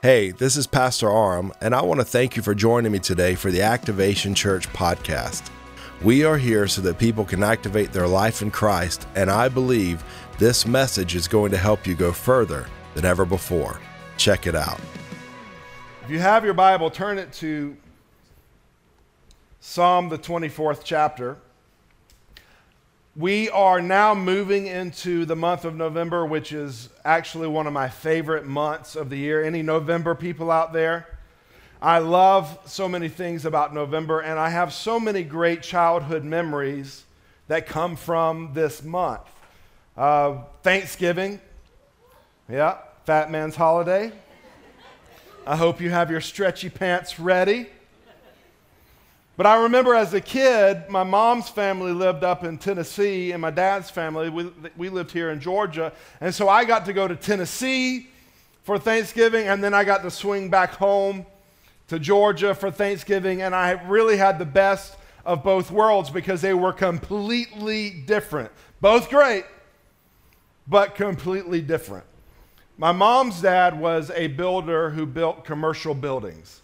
Hey, this is Pastor Aram, and I want to thank you for joining me today for the Activation Church podcast. We are here so that people can activate their life in Christ, and I believe this message is going to help you go further than ever before. Check it out. If you have your Bible, turn it to Psalm, the 24th chapter. We are now moving into the month of November, which is actually one of my favorite months of the year. Any November people out there? I love so many things about November, and I have so many great childhood memories that come from this month. Uh, Thanksgiving, yeah, Fat Man's Holiday. I hope you have your stretchy pants ready. But I remember as a kid, my mom's family lived up in Tennessee, and my dad's family, we, we lived here in Georgia. And so I got to go to Tennessee for Thanksgiving, and then I got to swing back home to Georgia for Thanksgiving. And I really had the best of both worlds because they were completely different. Both great, but completely different. My mom's dad was a builder who built commercial buildings.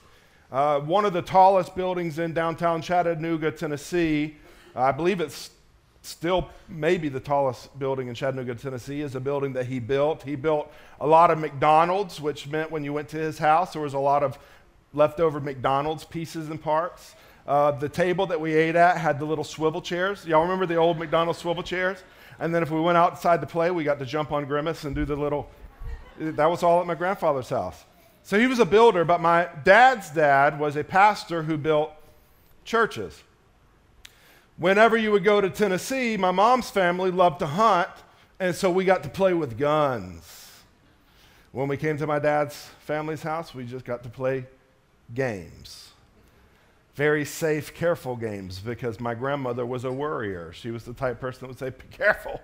Uh, one of the tallest buildings in downtown Chattanooga, Tennessee, I believe it's still maybe the tallest building in Chattanooga, Tennessee, is a building that he built. He built a lot of McDonald's, which meant when you went to his house, there was a lot of leftover McDonald's pieces and parts. Uh, the table that we ate at had the little swivel chairs. Y'all remember the old McDonald's swivel chairs? And then if we went outside to play, we got to jump on Grimace and do the little. That was all at my grandfather's house. So he was a builder, but my dad's dad was a pastor who built churches. Whenever you would go to Tennessee, my mom's family loved to hunt, and so we got to play with guns. When we came to my dad's family's house, we just got to play games. Very safe, careful games because my grandmother was a worrier. She was the type person that would say, Be careful,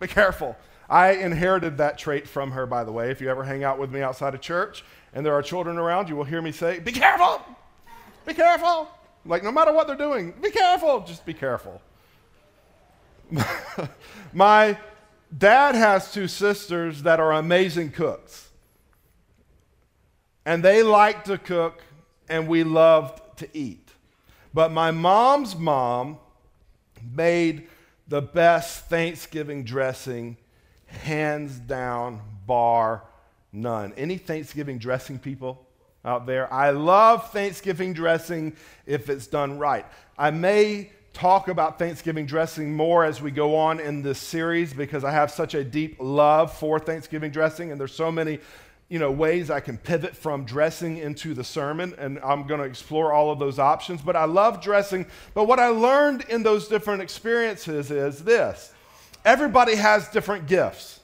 be careful. I inherited that trait from her, by the way. If you ever hang out with me outside of church and there are children around, you will hear me say, Be careful! Be careful! Like, no matter what they're doing, be careful! Just be careful. My dad has two sisters that are amazing cooks. And they like to cook, and we loved to eat. But my mom's mom made the best Thanksgiving dressing, hands down, bar none. Any Thanksgiving dressing people out there? I love Thanksgiving dressing if it's done right. I may talk about Thanksgiving dressing more as we go on in this series because I have such a deep love for Thanksgiving dressing, and there's so many you know, ways I can pivot from dressing into the sermon, and I'm going to explore all of those options. But I love dressing. But what I learned in those different experiences is this everybody has different gifts.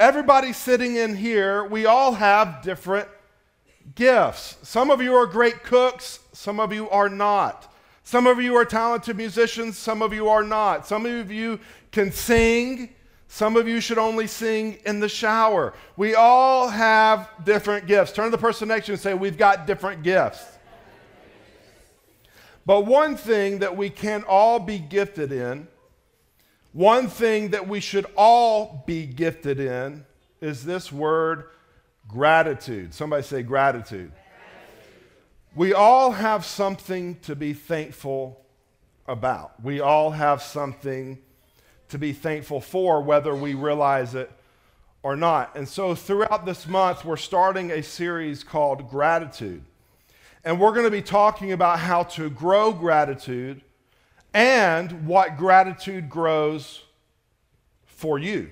Everybody sitting in here, we all have different gifts. Some of you are great cooks, some of you are not. Some of you are talented musicians, some of you are not. Some of you can sing, some of you should only sing in the shower. We all have different gifts. Turn to the person next to you and say, We've got different gifts. But one thing that we can all be gifted in one thing that we should all be gifted in is this word gratitude. Somebody say gratitude. gratitude. We all have something to be thankful about. We all have something to be thankful for, whether we realize it or not. And so, throughout this month, we're starting a series called Gratitude. And we're going to be talking about how to grow gratitude and what gratitude grows for you.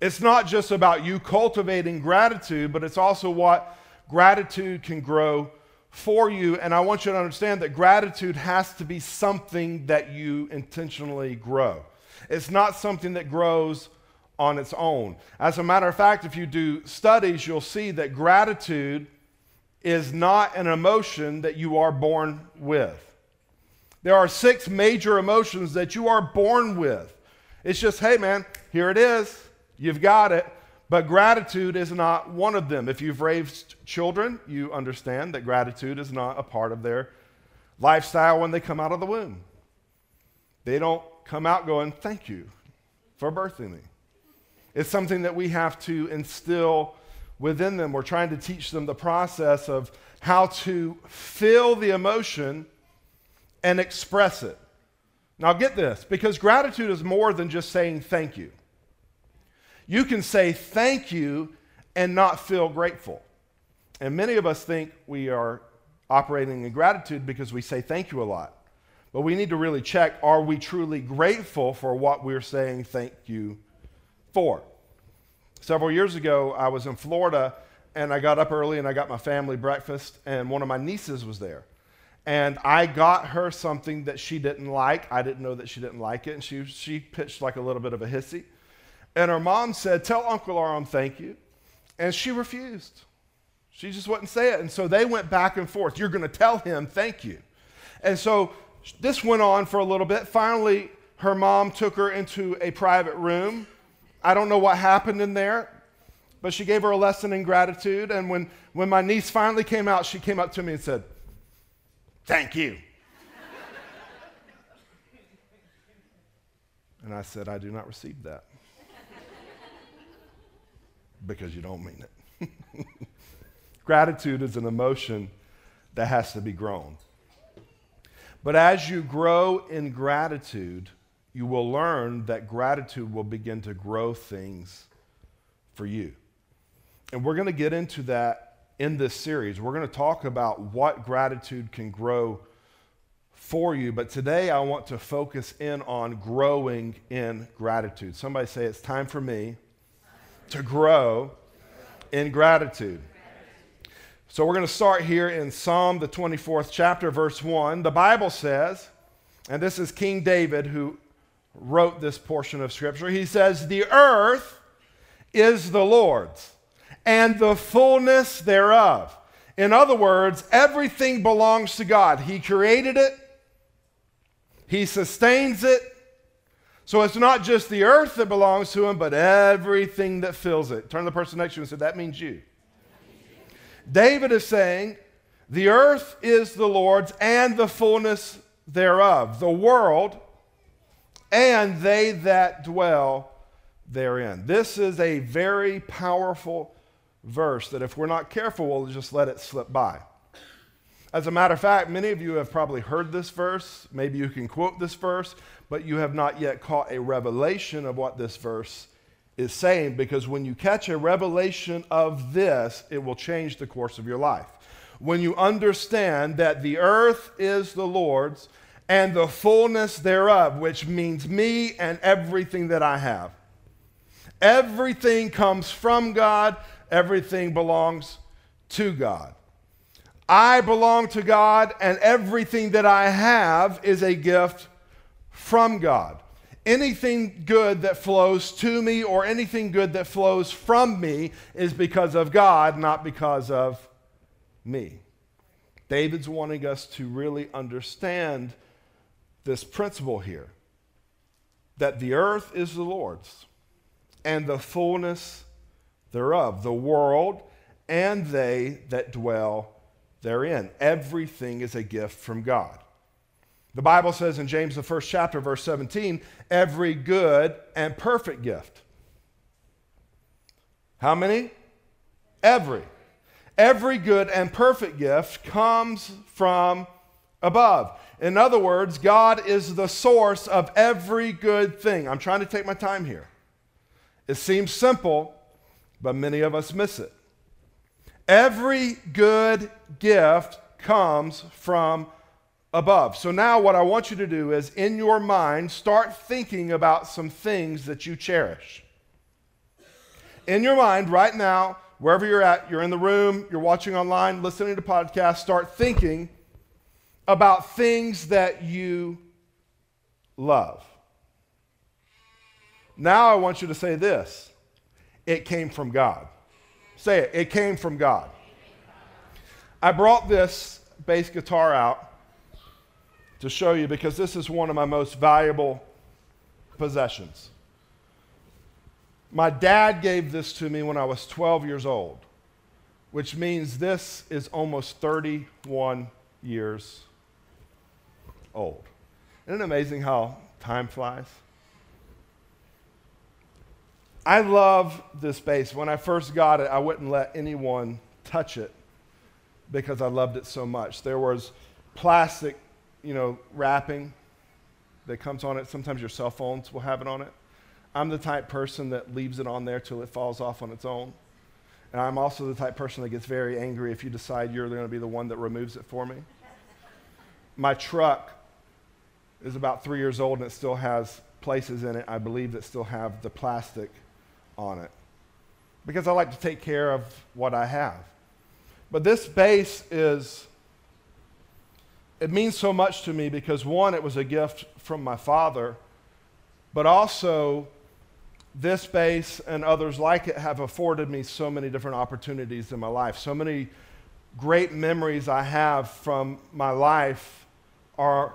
It's not just about you cultivating gratitude, but it's also what gratitude can grow for you. And I want you to understand that gratitude has to be something that you intentionally grow. It's not something that grows on its own. As a matter of fact, if you do studies, you'll see that gratitude is not an emotion that you are born with. There are six major emotions that you are born with. It's just, hey, man, here it is. You've got it. But gratitude is not one of them. If you've raised children, you understand that gratitude is not a part of their lifestyle when they come out of the womb. They don't come out going, thank you for birthing me. It's something that we have to instill within them. We're trying to teach them the process of how to feel the emotion and express it. Now, get this because gratitude is more than just saying thank you. You can say thank you and not feel grateful. And many of us think we are operating in gratitude because we say thank you a lot. But we need to really check are we truly grateful for what we're saying thank you for? Several years ago, I was in Florida and I got up early and I got my family breakfast, and one of my nieces was there. And I got her something that she didn't like. I didn't know that she didn't like it, and she, she pitched like a little bit of a hissy. And her mom said, Tell Uncle Aram thank you. And she refused. She just wouldn't say it. And so they went back and forth. You're going to tell him thank you. And so this went on for a little bit. Finally, her mom took her into a private room. I don't know what happened in there, but she gave her a lesson in gratitude. And when, when my niece finally came out, she came up to me and said, Thank you. and I said, I do not receive that because you don't mean it. Gratitude is an emotion that has to be grown. But as you grow in gratitude, you will learn that gratitude will begin to grow things for you. And we're going to get into that in this series. We're going to talk about what gratitude can grow for you. But today I want to focus in on growing in gratitude. Somebody say, It's time for me to grow in gratitude. So we're going to start here in Psalm, the 24th chapter, verse 1. The Bible says, and this is King David who wrote this portion of Scripture, he says, The earth is the Lord's and the fullness thereof. In other words, everything belongs to God. He created it, He sustains it, so it's not just the earth that belongs to him, but everything that fills it. Turn to the person next to you and say, That means you. David is saying, The earth is the Lord's and the fullness thereof, the world and they that dwell therein. This is a very powerful verse that if we're not careful, we'll just let it slip by. As a matter of fact, many of you have probably heard this verse. Maybe you can quote this verse, but you have not yet caught a revelation of what this verse is saying because when you catch a revelation of this, it will change the course of your life. When you understand that the earth is the Lord's and the fullness thereof, which means me and everything that I have. Everything comes from God, everything belongs to God. I belong to God, and everything that I have is a gift from God. Anything good that flows to me or anything good that flows from me is because of God, not because of me. David's wanting us to really understand this principle here that the earth is the Lord's and the fullness thereof, the world and they that dwell therein. Everything is a gift from God. The Bible says in James, the first chapter, verse 17, every good and perfect gift. How many? Every. Every good and perfect gift comes from above. In other words, God is the source of every good thing. I'm trying to take my time here. It seems simple, but many of us miss it. Every good gift comes from above. So now, what I want you to do is, in your mind, start thinking about some things that you cherish. In your mind, right now, wherever you're at, you're in the room, you're watching online, listening to podcasts, start thinking about things that you love. Now, I want you to say this it came from God. Say it. It came from God. I brought this bass guitar out to show you because this is one of my most valuable possessions. My dad gave this to me when I was 12 years old, which means this is almost 31 years old. Isn't it amazing how time flies? I love this bass. When I first got it, I wouldn't let anyone touch it because I loved it so much. There was plastic, you know, wrapping that comes on it. Sometimes your cell phones will have it on it. I'm the type person that leaves it on there till it falls off on its own. And I'm also the type person that gets very angry if you decide you're going to be the one that removes it for me. My truck is about three years old and it still has places in it, I believe, that still have the plastic on it. Because I like to take care of what I have. But this bass is, it means so much to me because one, it was a gift from my father, but also this bass and others like it have afforded me so many different opportunities in my life. So many great memories I have from my life are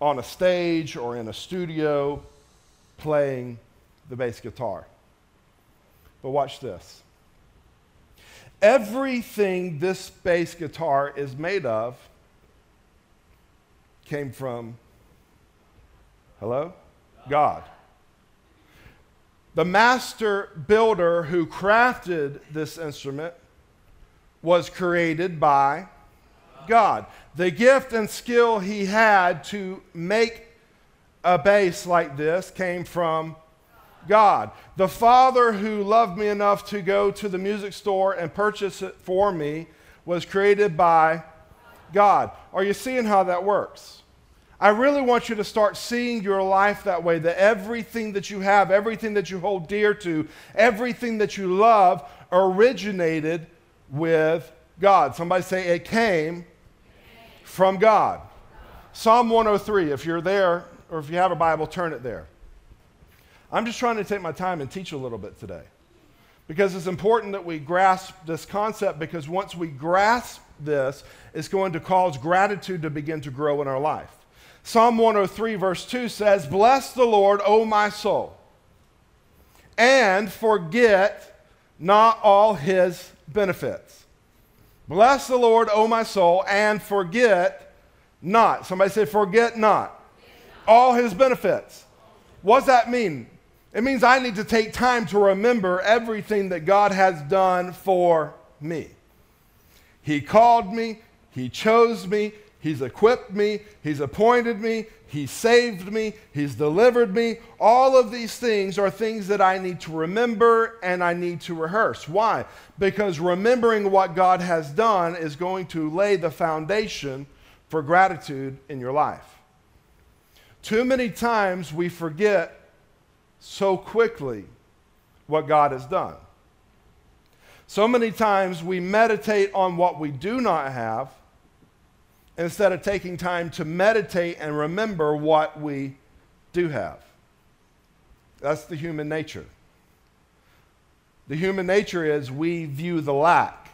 on a stage or in a studio playing the bass guitar. But watch this. Everything this bass guitar is made of came from, hello? God. The master builder who crafted this instrument was created by God. The gift and skill he had to make a bass like this came from God. The Father who loved me enough to go to the music store and purchase it for me was created by God. Are you seeing how that works? I really want you to start seeing your life that way that everything that you have, everything that you hold dear to, everything that you love originated with God. Somebody say it came from God. Psalm 103, if you're there or if you have a Bible, turn it there. I'm just trying to take my time and teach a little bit today. Because it's important that we grasp this concept because once we grasp this, it's going to cause gratitude to begin to grow in our life. Psalm 103, verse 2 says, Bless the Lord, O my soul, and forget not all his benefits. Bless the Lord, O my soul, and forget not. Somebody say, Forget not all his benefits. What does that mean? It means I need to take time to remember everything that God has done for me. He called me, He chose me, He's equipped me, He's appointed me, He saved me, He's delivered me. All of these things are things that I need to remember and I need to rehearse. Why? Because remembering what God has done is going to lay the foundation for gratitude in your life. Too many times we forget so quickly what God has done. So many times we meditate on what we do not have instead of taking time to meditate and remember what we do have. That's the human nature. The human nature is we view the lack.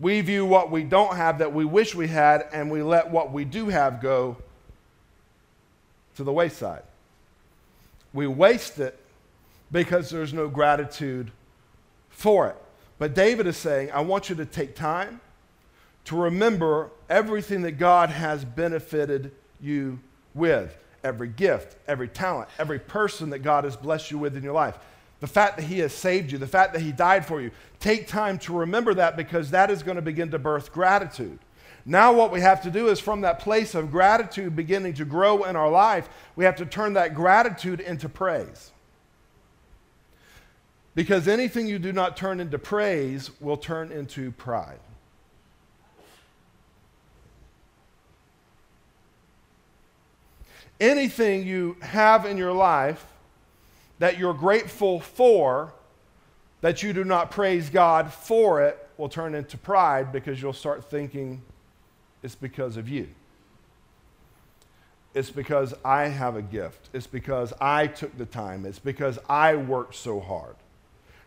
We view what we don't have that we wish we had, and we let what we do have go to the wayside. We waste it because there's no gratitude for it. But David is saying, I want you to take time to remember everything that God has benefited you with every gift, every talent, every person that God has blessed you with in your life. The fact that He has saved you, the fact that He died for you. Take time to remember that because that is going to begin to birth gratitude. Now, what we have to do is from that place of gratitude beginning to grow in our life, we have to turn that gratitude into praise. Because anything you do not turn into praise will turn into pride. Anything you have in your life that you're grateful for, that you do not praise God for it, will turn into pride because you'll start thinking it's because of you. It's because I have a gift. It's because I took the time. It's because I worked so hard.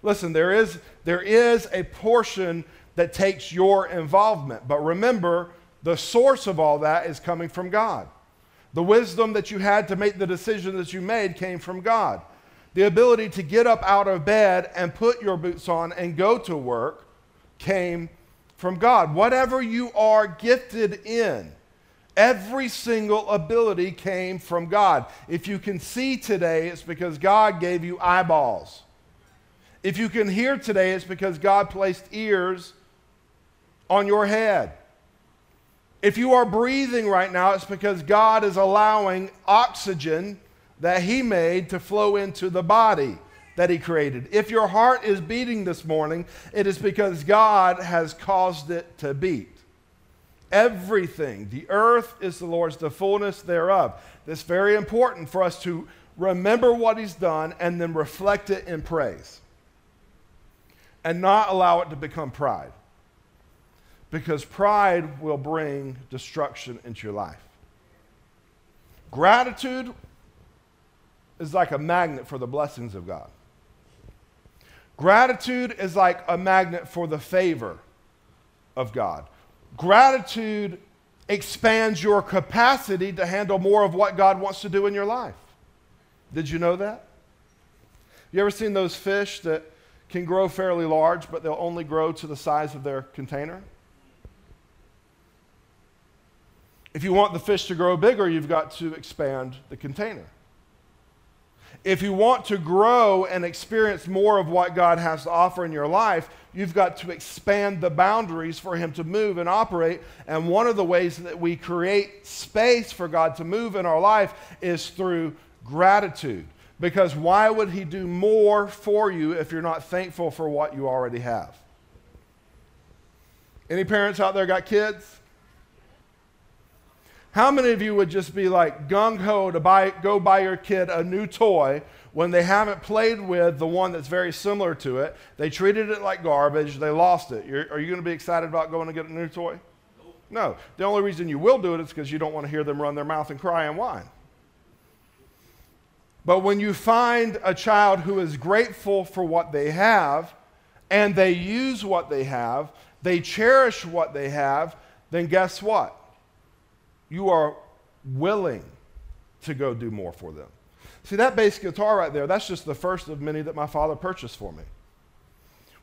Listen, there is, there is a portion that takes your involvement, but remember, the source of all that is coming from God. The wisdom that you had to make the decision that you made came from God. The ability to get up out of bed and put your boots on and go to work came from God. Whatever you are gifted in, Every single ability came from God. If you can see today, it's because God gave you eyeballs. If you can hear today, it's because God placed ears on your head. If you are breathing right now, it's because God is allowing oxygen that He made to flow into the body that He created. If your heart is beating this morning, it is because God has caused it to beat. Everything, the earth is the Lord's, the fullness thereof. It's very important for us to remember what He's done and then reflect it in praise and not allow it to become pride. Because pride will bring destruction into your life. Gratitude is like a magnet for the blessings of God. Gratitude is like a magnet for the favor of God. Gratitude expands your capacity to handle more of what God wants to do in your life. Did you know that? You ever seen those fish that can grow fairly large, but they'll only grow to the size of their container? If you want the fish to grow bigger, you've got to expand the container. If you want to grow and experience more of what God has to offer in your life, you've got to expand the boundaries for Him to move and operate. And one of the ways that we create space for God to move in our life is through gratitude. Because why would He do more for you if you're not thankful for what you already have? Any parents out there got kids? How many of you would just be like gung ho to buy, go buy your kid a new toy when they haven't played with the one that's very similar to it? They treated it like garbage, they lost it. You're, are you going to be excited about going to get a new toy? No. The only reason you will do it is because you don't want to hear them run their mouth and cry and whine. But when you find a child who is grateful for what they have and they use what they have, they cherish what they have, then guess what? You are willing to go do more for them. See, that bass guitar right there, that's just the first of many that my father purchased for me.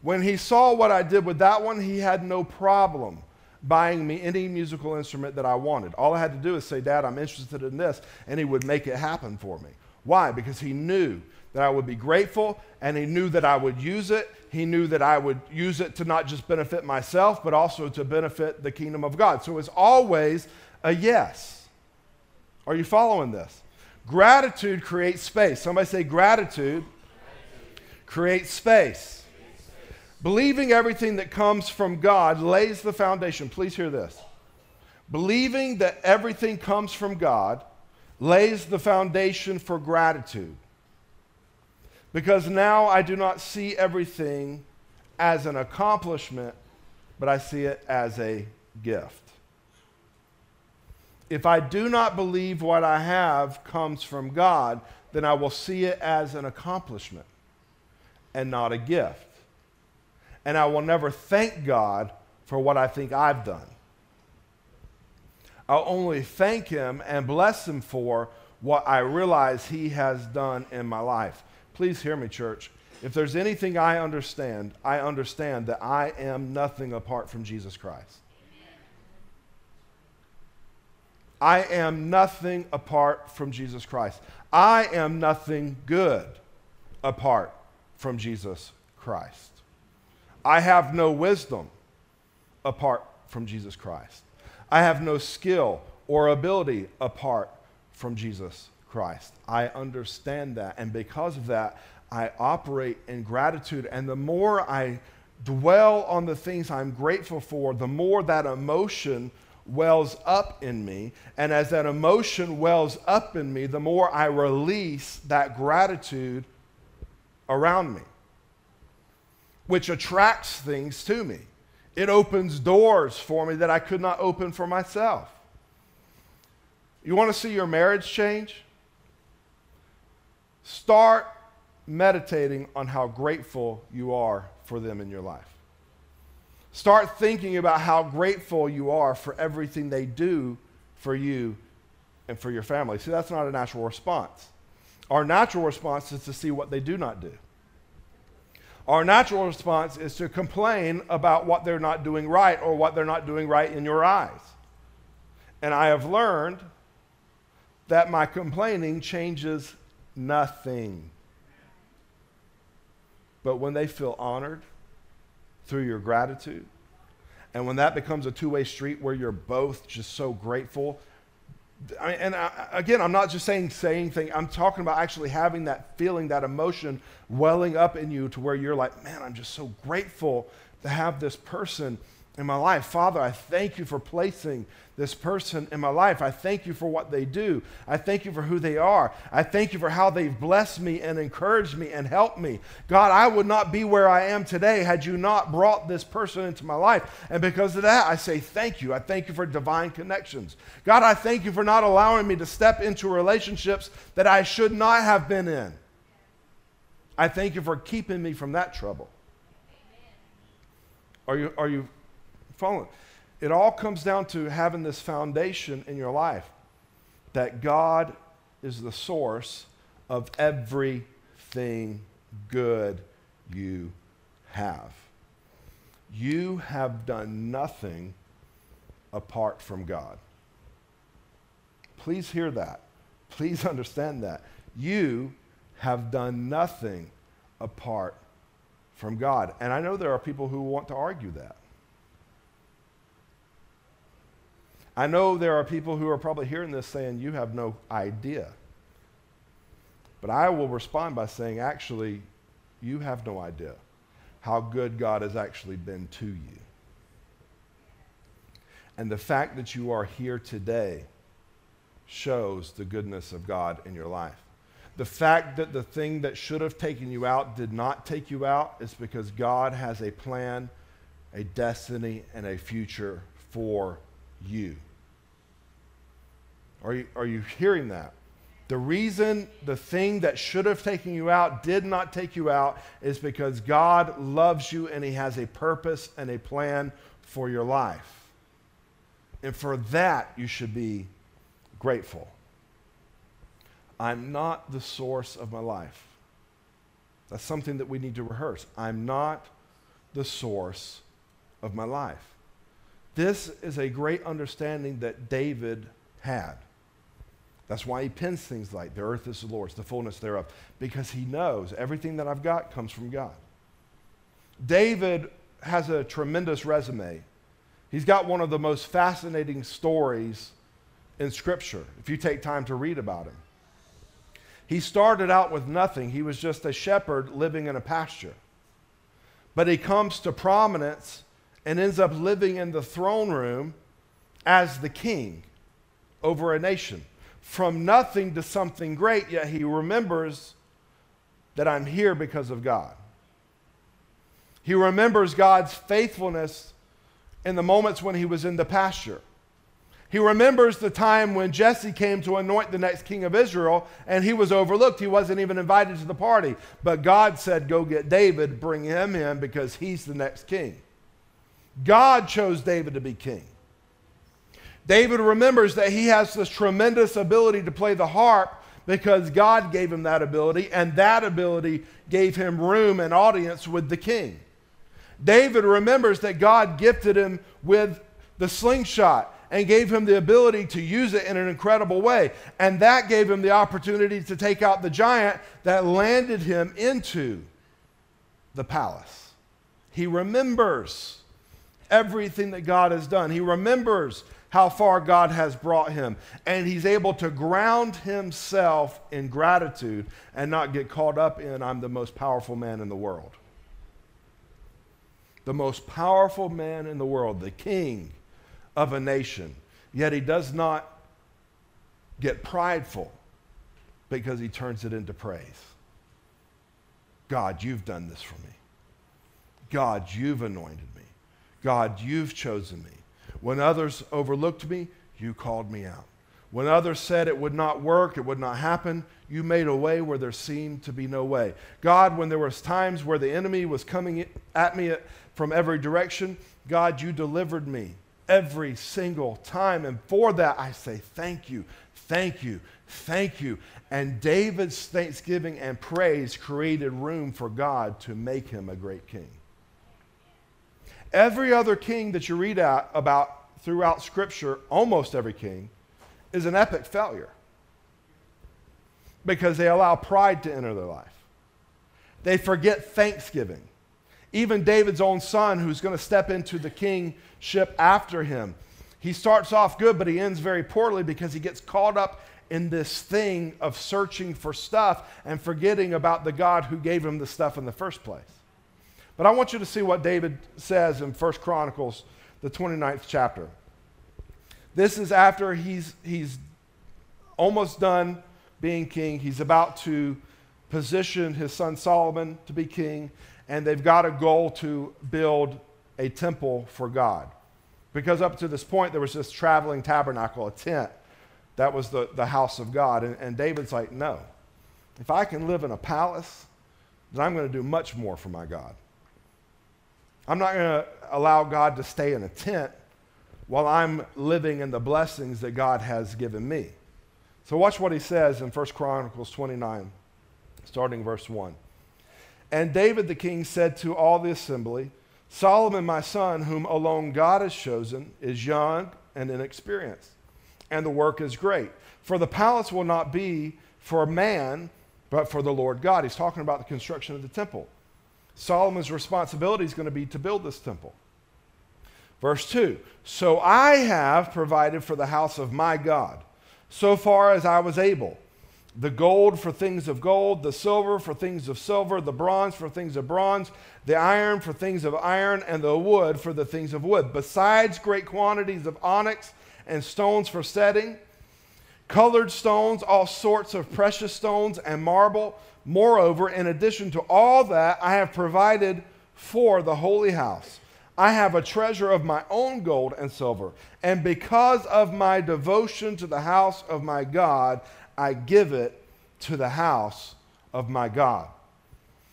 When he saw what I did with that one, he had no problem buying me any musical instrument that I wanted. All I had to do is say, Dad, I'm interested in this, and he would make it happen for me. Why? Because he knew that I would be grateful, and he knew that I would use it. He knew that I would use it to not just benefit myself, but also to benefit the kingdom of God. So it was always a yes. Are you following this? Gratitude creates space. Somebody say, gratitude, creates space. Believing everything that comes from God lays the foundation. Please hear this. Believing that everything comes from God lays the foundation for gratitude. Because now I do not see everything as an accomplishment, but I see it as a gift if I do not believe what I have comes from God, then I will see it as an accomplishment and not a gift. And I will never thank God for what I think I've done. I'll only thank Him and bless Him for what I realize He has done in my life. Please hear me, church. If there's anything I understand, I understand that I am nothing apart from Jesus Christ. I am nothing apart from Jesus Christ. I am nothing good apart from Jesus Christ. I have no wisdom apart from Jesus Christ. I have no skill or ability apart from Jesus Christ. I understand that. And because of that, I operate in gratitude. And the more I dwell on the things I'm grateful for, the more that emotion wells up in me. And as that emotion wells up in me, the more I release that gratitude around me, which attracts things to me. It opens doors for me that I could not open for myself. You want to see your marriage change? Start meditating on how grateful you are for them in your life. Start thinking about how grateful you are for everything they do for you and for your family. See, that's not a natural response. Our natural response is to see what they do not do. Our natural response is to complain about what they're not doing right or what they're not doing right in your eyes. And I have learned that my complaining changes nothing. But when they feel honored through your gratitude, and when that becomes a two way street where you're both just so grateful, I mean, and I, again, I'm not just saying saying thing. I'm talking about actually having that feeling, that emotion welling up in you to where you're like, man, I'm just so grateful to have this person in my life. Father, I thank you for placing this person in my life. I thank you for what they do. I thank you for who they are. I thank you for how they've blessed me and encouraged me and helped me. God, I would not be where I am today had you not brought this person into my life. And because of that, I say thank you. I thank you for divine connections. God, I thank you for not allowing me to step into relationships that I should not have been in. I thank you for keeping me from that trouble. Are you, are you following? It all comes down to having this foundation in your life that God is the source of everything good you have. You have done nothing apart from God. Please hear that. Please understand that. You have done nothing apart from God. And I know there are people who want to argue that. I know there are people who are probably hearing this saying, You have no idea. But I will respond by saying, Actually, you have no idea how good God has actually been to you. And the fact that you are here today shows the goodness of God in your life. The fact that the thing that should have taken you out did not take you out is because God has a plan, a destiny, and a future for you. Are you, are you hearing that? The reason the thing that should have taken you out did not take you out is because God loves you and He has a purpose and a plan for your life. And for that, you should be grateful. I'm not the source of my life. That's something that we need to rehearse. I'm not the source of my life. This is a great understanding that David had. That's why he pins things like, the earth is the Lord's, the fullness thereof, because he knows everything that I've got comes from God. David has a tremendous resume. He's got one of the most fascinating stories in Scripture, if you take time to read about him. He started out with nothing, he was just a shepherd living in a pasture. But he comes to prominence and ends up living in the throne room as the king over a nation from nothing to something great, yet he remembers that I'm here because of God. He remembers God's faithfulness in the moments when he was in the pasture. He remembers the time when Jesse came to anoint the next king of Israel and he was overlooked. He wasn't even invited to the party. But God said, Go get David, bring him in because he's the next king. God chose David to be king. David remembers that he has this tremendous ability to play the harp because God gave him that ability, and that ability gave him room and audience with the king. David remembers that God gifted him with the slingshot and gave him the ability to use it in an incredible way. And that gave him the opportunity to take out the giant that landed him into the palace. He remembers everything that God has done. He remembers how far God has brought him. And he's able to ground himself in gratitude and not get caught up in, I'm the most powerful man in the world. The most powerful man in the world, the king of a nation. Yet he does not get prideful because he turns it into praise. God, you've done this for me. God, you've anointed me. God, you've chosen me. When others overlooked me, you called me out. When others said it would not work, it would not happen, you made a way where there seemed to be no way. God, when there was times where the enemy was coming at me from every direction, God, you delivered me every single time. And for that, I say thank you, thank you, thank you. And David's thanksgiving and praise created room for God to make him a great king. Every other king that you read about throughout Scripture, almost every king, is an epic failure because they allow pride to enter their life. They forget thanksgiving. Even David's own son, who's going to step into the kingship after him, he starts off good, but he ends very poorly because he gets caught up in this thing of searching for stuff and forgetting about the God who gave him the stuff in the first place. But I want you to see what David says in 1 Chronicles, the 29th chapter. This is after he's, he's almost done being king. He's about to position his son Solomon to be king, and they've got a goal to build a temple for God. Because up to this point, there was this traveling tabernacle, a tent, that was the, the house of God. And, and David's like, no. If I can live in a palace, then I'm going to do much more for my God. I'm not going to allow God to stay in a tent while I'm living in the blessings that God has given me. So watch what he says in 1 Chronicles 29, starting verse 1. And David the king said to all the assembly, Solomon my son, whom alone God has chosen, is young and inexperienced, and the work is great. For the palace will not be for man, but for the Lord God. He's talking about the construction of the temple. Solomon's responsibility is going to be to build this temple. Verse 2 So I have provided for the house of my God, so far as I was able the gold for things of gold, the silver for things of silver, the bronze for things of bronze, the iron for things of iron, and the wood for the things of wood, besides great quantities of onyx and stones for setting, colored stones, all sorts of precious stones, and marble Moreover, in addition to all that, I have provided for the holy house. I have a treasure of my own gold and silver. And because of my devotion to the house of my God, I give it to the house of my God.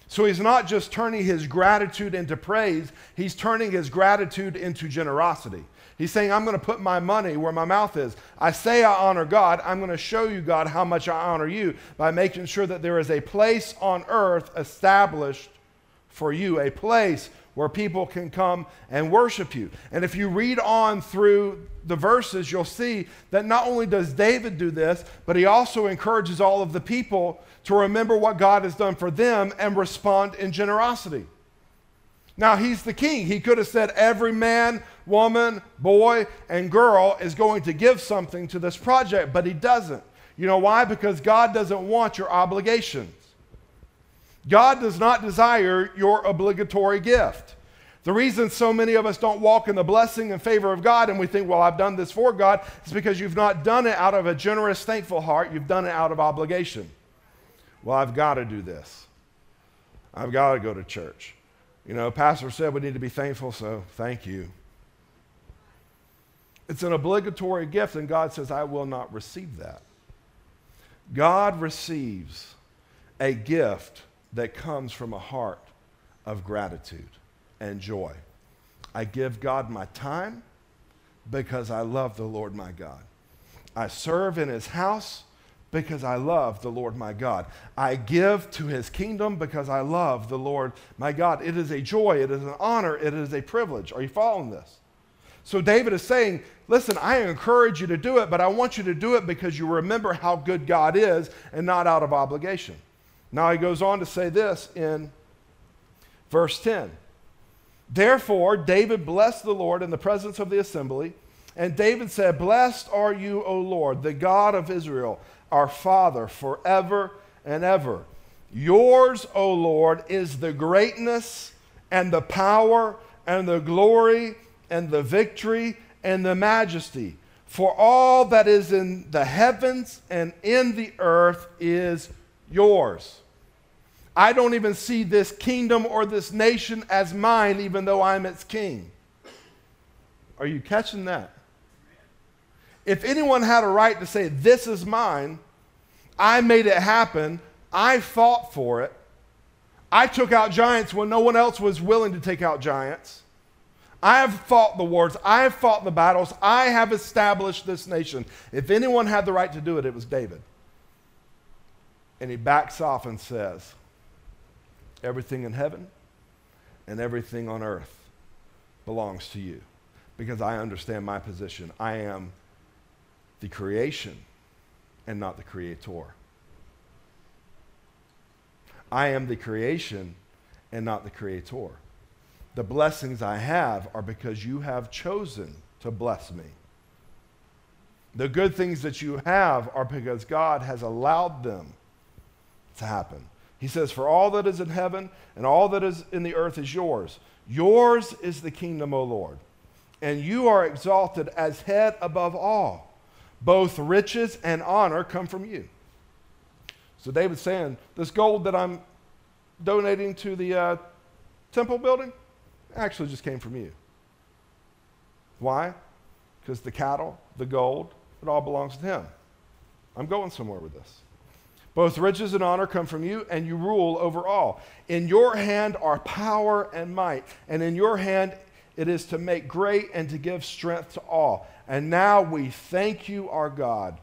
So he's not just turning his gratitude into praise, he's turning his gratitude into generosity. He's saying, I'm going to put my money where my mouth is. I say I honor God. I'm going to show you, God, how much I honor you by making sure that there is a place on earth established for you, a place where people can come and worship you. And if you read on through the verses, you'll see that not only does David do this, but he also encourages all of the people to remember what God has done for them and respond in generosity. Now, he's the king. He could have said, Every man, woman, boy, and girl is going to give something to this project, but he doesn't. You know why? Because God doesn't want your obligations. God does not desire your obligatory gift. The reason so many of us don't walk in the blessing and favor of God and we think, well, I've done this for God, is because you've not done it out of a generous, thankful heart. You've done it out of obligation. Well, I've got to do this. I've got to go to church. You know, Pastor said we need to be thankful, so thank you. It's an obligatory gift, and God says, I will not receive that. God receives a gift that comes from a heart of gratitude and joy. I give God my time because I love the Lord my God. I serve in his house because I love the Lord my God. I give to his kingdom because I love the Lord my God. It is a joy, it is an honor, it is a privilege. Are you following this? So David is saying, listen, I encourage you to do it, but I want you to do it because you remember how good God is and not out of obligation. Now he goes on to say this in verse 10. Therefore, David blessed the Lord in the presence of the assembly. And David said, Blessed are you, O Lord, the God of Israel our Father forever and ever. Yours, O Lord, is the greatness and the power and the glory and the victory and the majesty. For all that is in the heavens and in the earth is yours. I don't even see this kingdom or this nation as mine, even though I'm its king. Are you catching that? If anyone had a right to say, This is mine, I made it happen, I fought for it, I took out giants when no one else was willing to take out giants. I have fought the wars. I have fought the battles. I have established this nation. If anyone had the right to do it, it was David. And he backs off and says, Everything in heaven and everything on earth belongs to you. because I understand my position. I am the creation and not the creator. I am the creation and not the creator. The blessings I have are because you have chosen to bless me. The good things that you have are because God has allowed them to happen. He says, For all that is in heaven and all that is in the earth is yours. Yours is the kingdom, O Lord, and you are exalted as head above all. Both riches and honor come from you. So David's saying, This gold that I'm donating to the uh, temple building actually just came from you. Why? Because the cattle, the gold, it all belongs to him. I'm going somewhere with this. Both riches and honor come from you, and you rule over all. In your hand are power and might, and in your hand it is to make great and to give strength to all. And now we thank you, our God,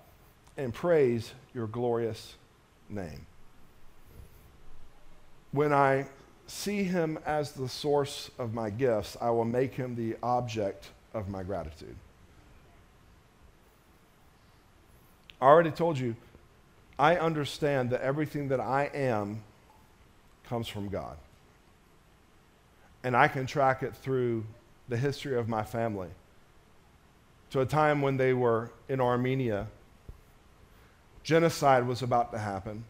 and praise your glorious name. When I see him as the source of my gifts, I will make him the object of my gratitude. I already told you I understand that everything that I am comes from God. And I can track it through the history of my family to a time when they were in Armenia. Genocide was about to happen,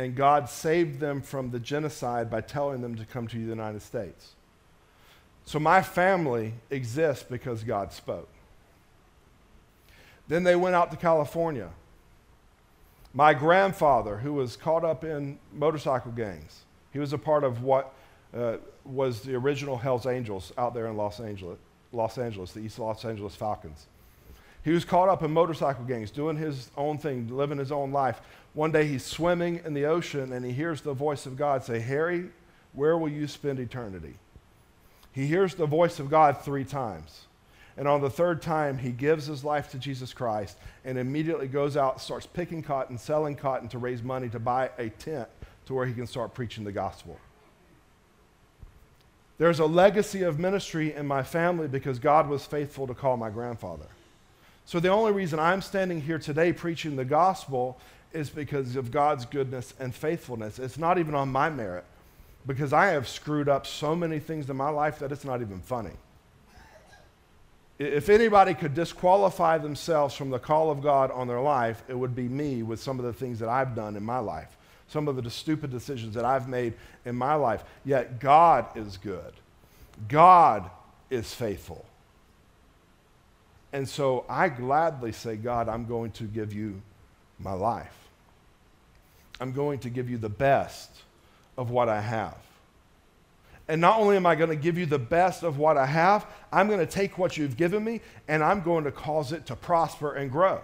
and God saved them from the genocide by telling them to come to the United States. So my family exists because God spoke. Then they went out to California my grandfather, who was caught up in motorcycle gangs, he was a part of what uh, was the original Hells Angels out there in Los Angeles, Los Angeles, the East Los Angeles Falcons. He was caught up in motorcycle gangs, doing his own thing, living his own life. One day he's swimming in the ocean and he hears the voice of God say, Harry, where will you spend eternity? He hears the voice of God three times. And on the third time, he gives his life to Jesus Christ and immediately goes out, starts picking cotton, selling cotton to raise money to buy a tent to where he can start preaching the gospel. There's a legacy of ministry in my family because God was faithful to call my grandfather. So the only reason I'm standing here today preaching the gospel is because of God's goodness and faithfulness. It's not even on my merit because I have screwed up so many things in my life that it's not even funny. If anybody could disqualify themselves from the call of God on their life, it would be me with some of the things that I've done in my life, some of the stupid decisions that I've made in my life. Yet God is good, God is faithful. And so I gladly say, God, I'm going to give you my life. I'm going to give you the best of what I have. And not only am I going to give you the best of what I have, I'm going to take what you've given me and I'm going to cause it to prosper and grow.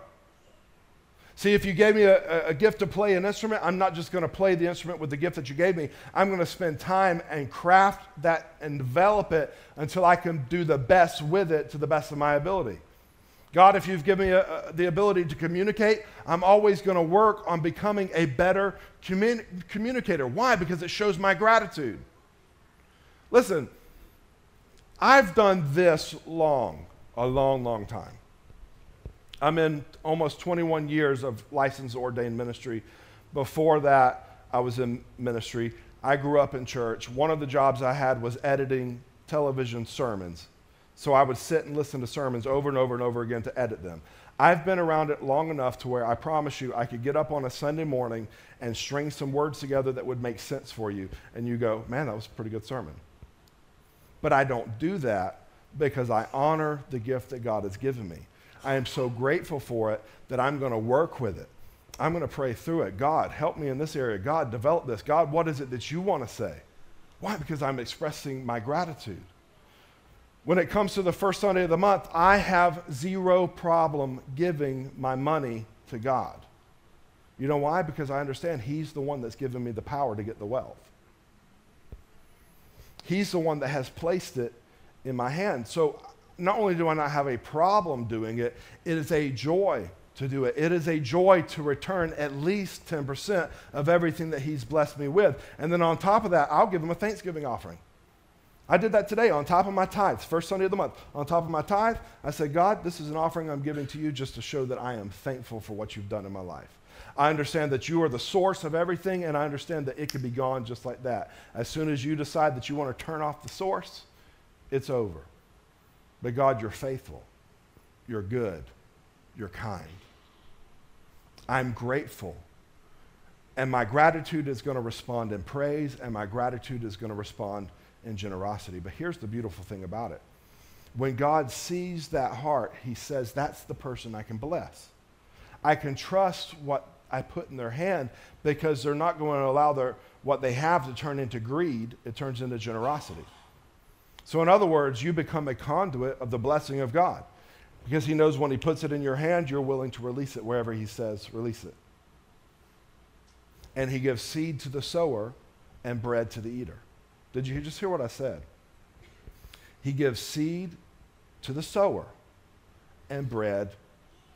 See, if you gave me a, a, gift to play an instrument, I'm not just going to play the instrument with the gift that you gave me. I'm going to spend time and craft that and develop it until I can do the best with it to the best of my ability. God, if you've given me a, the ability to communicate, I'm always going to work on becoming a better communi- communicator. Why? Because it shows my gratitude. Listen, I've done this long, a long, long time. I'm in almost 21 years of licensed ordained ministry. Before that, I was in ministry. I grew up in church. One of the jobs I had was editing television sermons. So I would sit and listen to sermons over and over and over again to edit them. I've been around it long enough to where I promise you I could get up on a Sunday morning and string some words together that would make sense for you. And you go, man, that was a pretty good sermon. But I don't do that because I honor the gift that God has given me. I am so grateful for it that I'm going to work with it. I'm going to pray through it. God, help me in this area. God, develop this. God, what is it that you want to say? Why? Because I'm expressing my gratitude. When it comes to the first Sunday of the month, I have zero problem giving my money to God. You know why? Because I understand He's the one that's given me the power to get the wealth. He's the one that has placed it in my hand. So not only do I not have a problem doing it, it is a joy to do it. It is a joy to return at least 10% of everything that He's blessed me with. And then on top of that, I'll give Him a Thanksgiving offering. I did that today on top of my tithes, first Sunday of the month. On top of my tithe, I said, God, this is an offering I'm giving to you just to show that I am thankful for what you've done in my life. I understand that you are the source of everything, and I understand that it could be gone just like that. As soon as you decide that you want to turn off the source, it's over. But God, you're faithful. You're good. You're kind. I'm grateful. And my gratitude is going to respond in praise, and my gratitude is going to respond in generosity. But here's the beautiful thing about it when God sees that heart, He says, That's the person I can bless. I can trust what I put in their hand because they're not going to allow their, what they have to turn into greed, it turns into generosity. So, in other words, you become a conduit of the blessing of God because He knows when He puts it in your hand, you're willing to release it wherever He says, release it. And He gives seed to the sower and bread to the eater. Did you just hear what I said? He gives seed to the sower and bread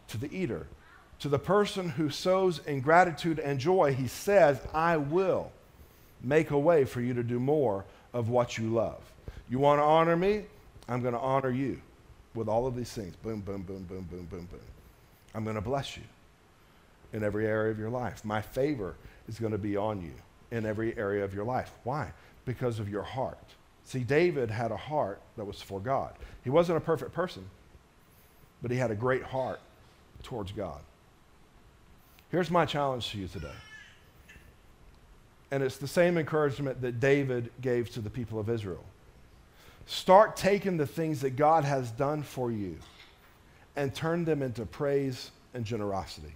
to the eater. To the person who sows in gratitude and joy, he says, I will make a way for you to do more of what you love. You want to honor me? I'm going to honor you with all of these things. Boom, boom, boom, boom, boom, boom, boom. I'm going to bless you in every area of your life. My favor is going to be on you in every area of your life. Why? Because of your heart. See, David had a heart that was for God. He wasn't a perfect person, but he had a great heart towards God. Here's my challenge to you today. And it's the same encouragement that David gave to the people of Israel. Start taking the things that God has done for you and turn them into praise and generosity.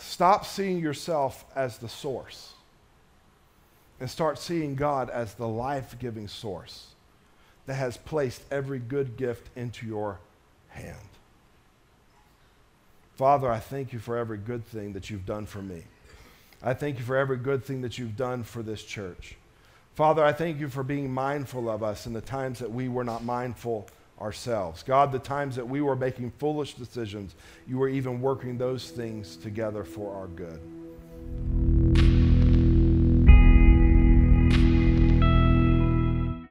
Stop seeing yourself as the source and start seeing God as the life giving source that has placed every good gift into your hand. Father, I thank you for every good thing that you've done for me. I thank you for every good thing that you've done for this church. Father, I thank you for being mindful of us in the times that we were not mindful ourselves. God, the times that we were making foolish decisions, you were even working those things together for our good.